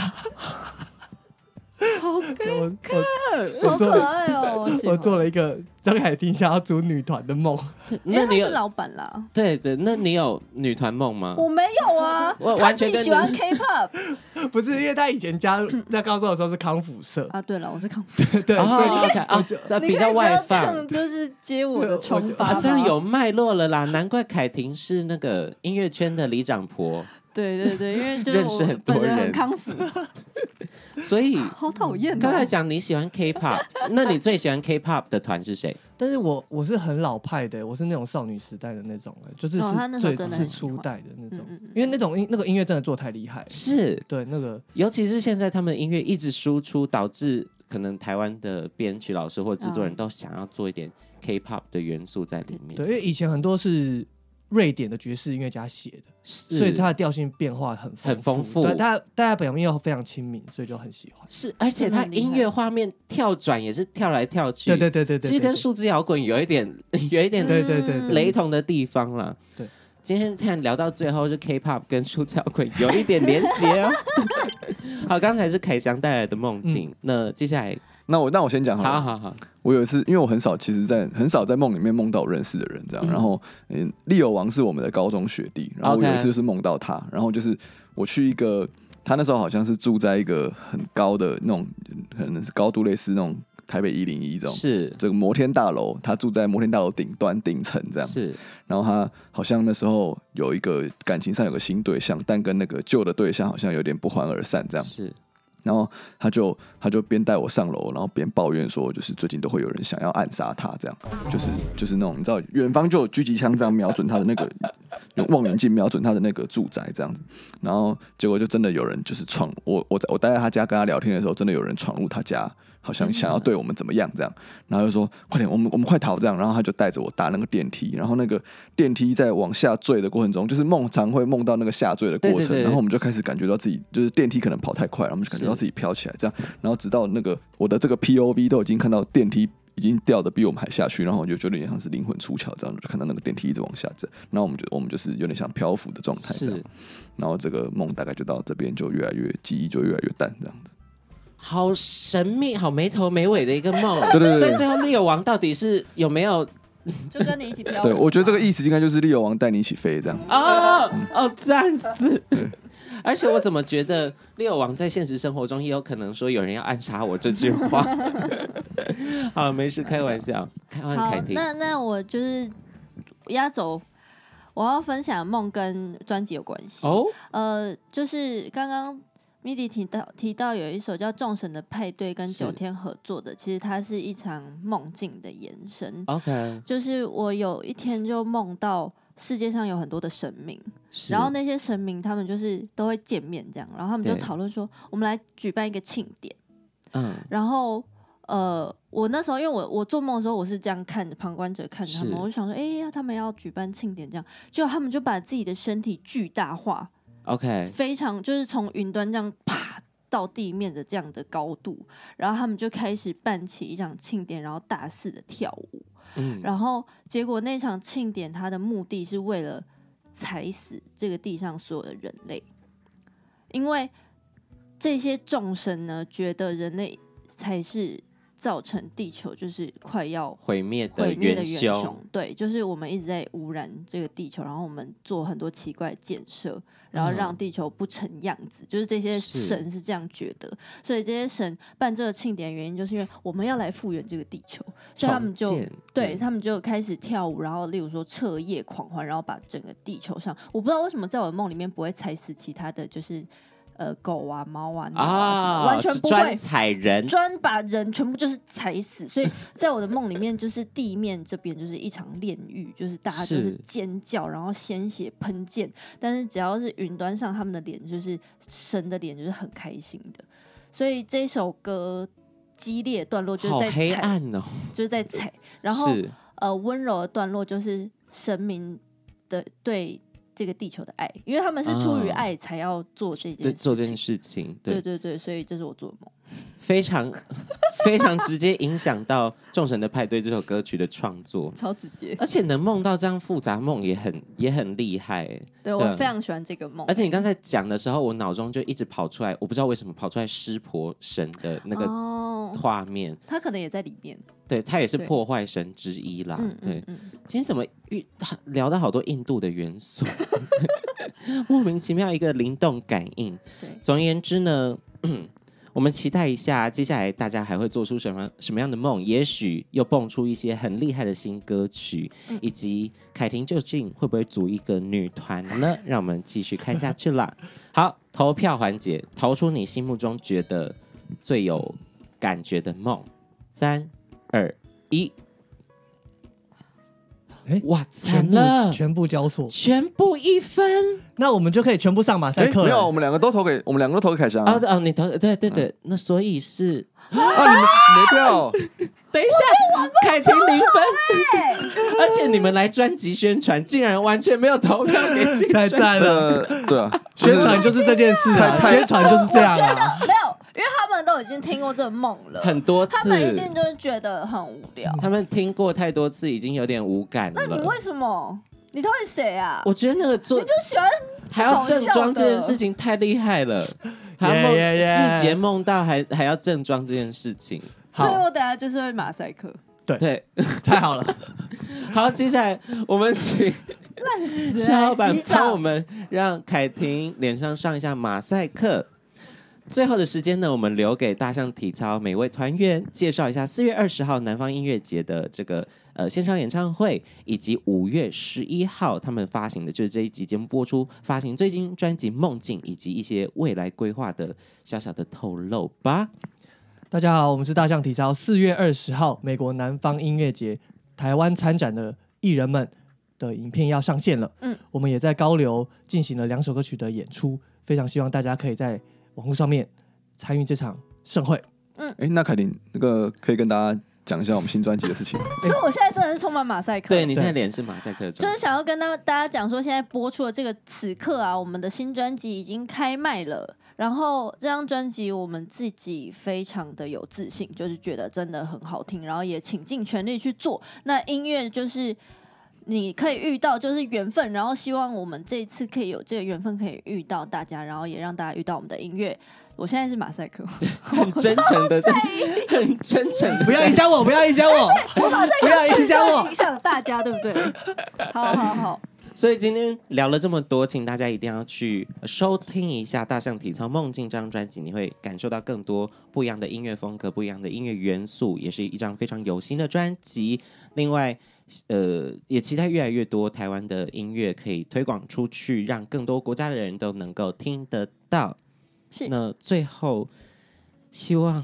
好尴尬，好可爱哦！我做了一个张海婷想要组女团的梦。那你是老板啦？对对，那你有女团梦吗？我没有啊，我完全喜欢 K-pop。不是因为他以前加入在高中的时候是康复社啊。对了，我是康复社。对，所以你看啊，这比较外放，就是接我的崇拜。这样有脉络了啦，难怪凯婷是那个音乐圈的里长婆。对对对，因为就是认识很多人。所以 好讨厌。刚才讲你喜欢 K-pop，那你最喜欢 K-pop 的团是谁？但是我我是很老派的，我是那种少女时代的那种，就是是最是初代的那种，因为那种音那个音乐真的做太厉害。是对那个，尤其是现在他们音乐一直输出，导致可能台湾的编曲老师或制作人都想要做一点 K-pop 的元素在里面。对，因为以前很多是。瑞典的爵士音乐家写的，所以它的调性变化很很丰富。对，大家大家表面又非常亲民，所以就很喜欢。是，而且它音乐画面跳转也是跳来跳去。对对对对对，其实跟数字摇滚有一点 有一点对对对雷同的地方啦。对，今天看聊到最后，就 K-pop 跟数字摇滚有一点连接哦。好，刚才是凯翔带来的梦境，嗯、那接下来。那我那我先讲好，好好好。我有一次，因为我很少，其实在很少在梦里面梦到我认识的人，这样。嗯、然后，嗯，利友王是我们的高中学弟，然后我有一次就是梦到他，然后就是我去一个，他那时候好像是住在一个很高的那种，可能是高度类似那种台北一零一这种，是这个摩天大楼，他住在摩天大楼顶端顶层这样子。是，然后他好像那时候有一个感情上有个新对象，但跟那个旧的对象好像有点不欢而散这样。是。然后他就他就边带我上楼，然后边抱怨说，就是最近都会有人想要暗杀他，这样，就是就是那种你知道，远方就有狙击枪这样瞄准他的那个，用望远镜瞄准他的那个住宅这样子，然后结果就真的有人就是闯我我在我待在他家跟他聊天的时候，真的有人闯入他家。好像想要对我们怎么样这样，然后就说快点，我们我们快逃这样，然后他就带着我搭那个电梯，然后那个电梯在往下坠的过程中，就是梦常会梦到那个下坠的过程，然后我们就开始感觉到自己就是电梯可能跑太快，然后我们就感觉到自己飘起来这样，然后直到那个我的这个 POV 都已经看到电梯已经掉的比我们还下去，然后我就觉得有点像是灵魂出窍这样，就看到那个电梯一直往下走，然后我们就我们就是有点像漂浮的状态这样，然后这个梦大概就到这边就越来越记忆就越来越淡这样子。好神秘，好没头没尾的一个梦。对对对。所以最后利友王到底是有没有就跟你一起飘。对，我觉得这个意思应该就是利友王带你一起飞这样。哦哦，战死！而且我怎么觉得利友王在现实生活中也有可能说有人要暗杀我这句话？好，没事，开玩笑，开玩笑。那那我就是压轴，我要分享梦跟专辑有关系哦。呃，就是刚刚。MIDI 提到提到有一首叫《众神的派对》跟九天合作的，其实它是一场梦境的延伸。OK，就是我有一天就梦到世界上有很多的神明，然后那些神明他们就是都会见面这样，然后他们就讨论说，我们来举办一个庆典。嗯，然后呃，我那时候因为我我做梦的时候我是这样看着旁观者看着他们，我就想说，哎呀，他们要举办庆典这样，结果他们就把自己的身体巨大化。OK，非常就是从云端这样啪到地面的这样的高度，然后他们就开始办起一场庆典，然后大肆的跳舞。嗯，然后结果那场庆典它的目的是为了踩死这个地上所有的人类，因为这些众神呢觉得人类才是。造成地球就是快要毁灭的元凶，对，就是我们一直在污染这个地球，然后我们做很多奇怪的建设，然后让地球不成样子，嗯、就是这些神是这样觉得，所以这些神办这个庆典的原因，就是因为我们要来复原这个地球，所以他们就对，对他们就开始跳舞，然后例如说彻夜狂欢，然后把整个地球上，我不知道为什么在我的梦里面不会踩死其他的就是。呃，狗啊，猫啊，啊，啊完全不会专踩人，专把人全部就是踩死。所以在我的梦里面，就是地面这边就是一场炼狱，就是大家就是尖叫，然后鲜血喷溅。但是只要是云端上，他们的脸就是神的脸，就是很开心的。所以这首歌激烈的段落就是在踩，黑暗哦，就是在踩。然后呃，温柔的段落就是神明的对。这个地球的爱，因为他们是出于爱才要做这件事情，做这件事情，对对对，所以这是我做的梦，非常 非常直接影响到《众神的派对》这首歌曲的创作，超直接，而且能梦到这样复杂梦也很也很厉害，对，对。我非常喜欢这个梦，而且你刚才讲的时候，我脑中就一直跑出来，我不知道为什么跑出来湿婆神的那个画面，哦，他可能也在里面。对，他也是破坏神之一啦。对，今天怎么遇聊到好多印度的元素，莫名其妙一个灵动感应。对，总而言之呢，我们期待一下接下来大家还会做出什么什么样的梦，也许又蹦出一些很厉害的新歌曲，嗯、以及凯婷究竟会不会组一个女团呢？让我们继续看下去啦。好，投票环节，投出你心目中觉得最有感觉的梦，三。二一，哎，哇，惨了，全部交错，全部一分，那我们就可以全部上马赛克了。没有，我们两个都投给，我们两个都投给凯翔啊。啊，你投，对对对，那所以是啊，你们没票。等一下，凯婷零分，而且你们来专辑宣传，竟然完全没有投票给自己，太赞了。对啊，宣传就是这件事啊，宣传就是这样啊。没有。因为他们都已经听过这个梦了很多次，他们一定就是觉得很无聊。他们听过太多次，已经有点无感了。那你为什么？你投给谁啊？我觉得那个做你就喜欢还要正装这件事情太厉害了，还要梦 细节梦到还还要正装这件事情。所以我等下就是会马赛克。对对，太好了。好，接下来我们请烂死夏老板帮我们让凯婷脸上上一下马赛克。最后的时间呢，我们留给大象体操每位团员介绍一下四月二十号南方音乐节的这个呃线上演唱会，以及五月十一号他们发行的就是这一集节目播出发行最新专辑《梦境》，以及一些未来规划的小小的透露吧。大家好，我们是大象体操。四月二十号，美国南方音乐节台湾参展的艺人们的影片要上线了。嗯，我们也在高流进行了两首歌曲的演出，非常希望大家可以在。网络上面参与这场盛会，嗯，哎，那凯琳，那个可以跟大家讲一下我们新专辑的事情。所以我现在真的是充满马赛克，对，你现在脸是马赛克，就是想要跟大大家讲说，现在播出的这个此刻啊，我们的新专辑已经开卖了。然后这张专辑我们自己非常的有自信，就是觉得真的很好听，然后也倾尽全力去做。那音乐就是。你可以遇到就是缘分，然后希望我们这一次可以有这个缘分可以遇到大家，然后也让大家遇到我们的音乐。我现在是马赛克，很真诚的，很真诚的，不要影响我，不要影响我，不要影响我，影响大家，对不对？好好好。所以今天聊了这么多，请大家一定要去收听一下《大象体操梦境》这张专辑，你会感受到更多不一样的音乐风格、不一样的音乐元素，也是一张非常有心的专辑。另外，呃，也期待越来越多台湾的音乐可以推广出去，让更多国家的人都能够听得到。是。那最后，希望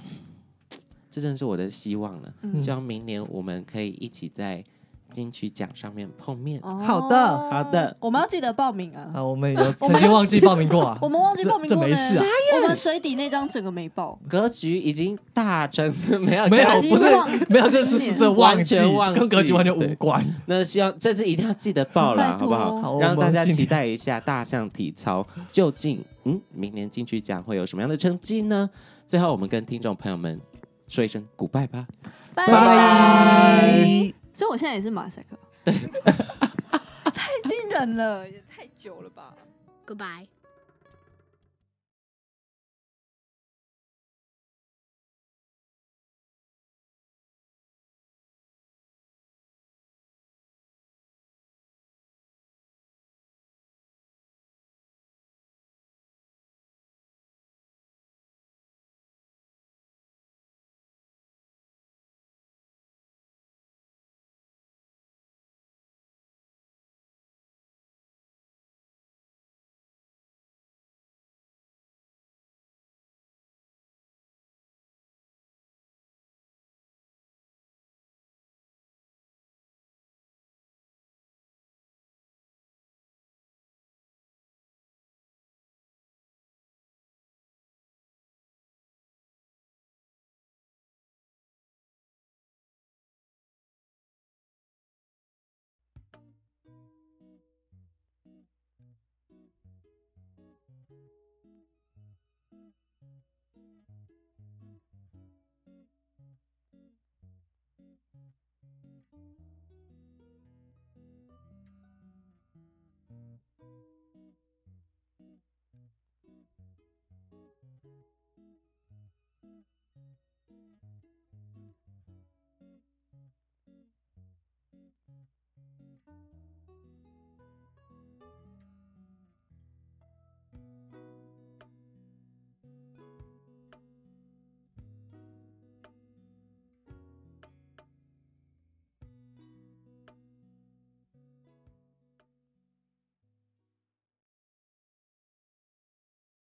这真是我的希望了。嗯。希望明年我们可以一起在。金曲奖上面碰面，好的，好的，我们要记得报名啊！啊，我们有曾经忘记报名过啊，我们忘记报名过，这没事啊。我们水底那张整个没报，格局已经大成，没有没有，不是没有，这是这完全忘记，跟格局完全无关。那希望这次一定要记得报了，好不好？让大家期待一下大象体操究竟，嗯，明年金曲奖会有什么样的成绩呢？最后，我们跟听众朋友们说一声 goodbye 吧，拜拜。所以我现在也是马赛克，对，太惊人了，也太久了吧。Goodbye。Thank mm -hmm. you.